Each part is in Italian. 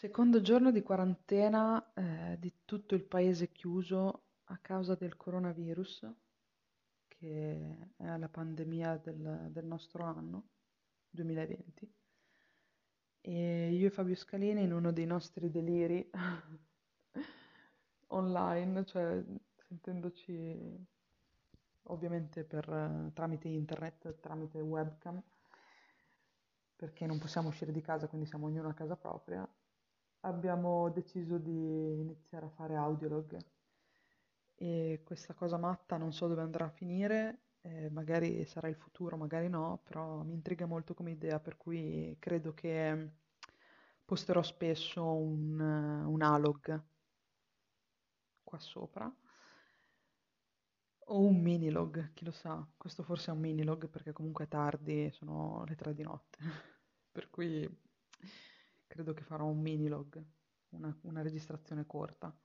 Secondo giorno di quarantena, eh, di tutto il paese chiuso a causa del coronavirus, che è la pandemia del, del nostro anno, 2020. E io e Fabio Scalini in uno dei nostri deliri online, cioè sentendoci ovviamente per, tramite internet, tramite webcam, perché non possiamo uscire di casa, quindi siamo ognuno a casa propria abbiamo deciso di iniziare a fare audiolog. E questa cosa matta non so dove andrà a finire, eh, magari sarà il futuro, magari no, però mi intriga molto come idea, per cui credo che posterò spesso un, un alog qua sopra. O un minilog, chi lo sa, questo forse è un minilog perché comunque è tardi, sono le tre di notte, per cui credo che farò un mini log, una, una registrazione corta.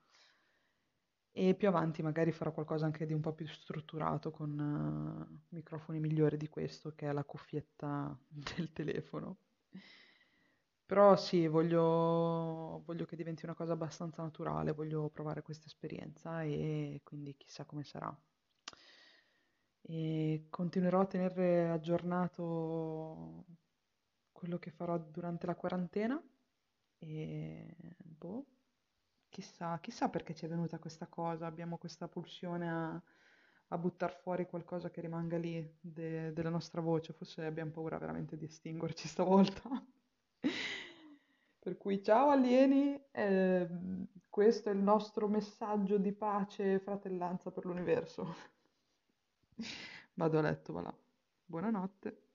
E più avanti magari farò qualcosa anche di un po' più strutturato con uh, microfoni migliori di questo, che è la cuffietta del telefono. Però sì, voglio, voglio che diventi una cosa abbastanza naturale, voglio provare questa esperienza e quindi chissà come sarà. E continuerò a tenere aggiornato quello che farò durante la quarantena e boh, chissà, chissà perché ci è venuta questa cosa, abbiamo questa pulsione a, a buttar fuori qualcosa che rimanga lì de- della nostra voce, forse abbiamo paura veramente di estinguerci stavolta. Per cui ciao alieni, eh, questo è il nostro messaggio di pace e fratellanza per l'universo. Vado a letto, va là. Buonanotte.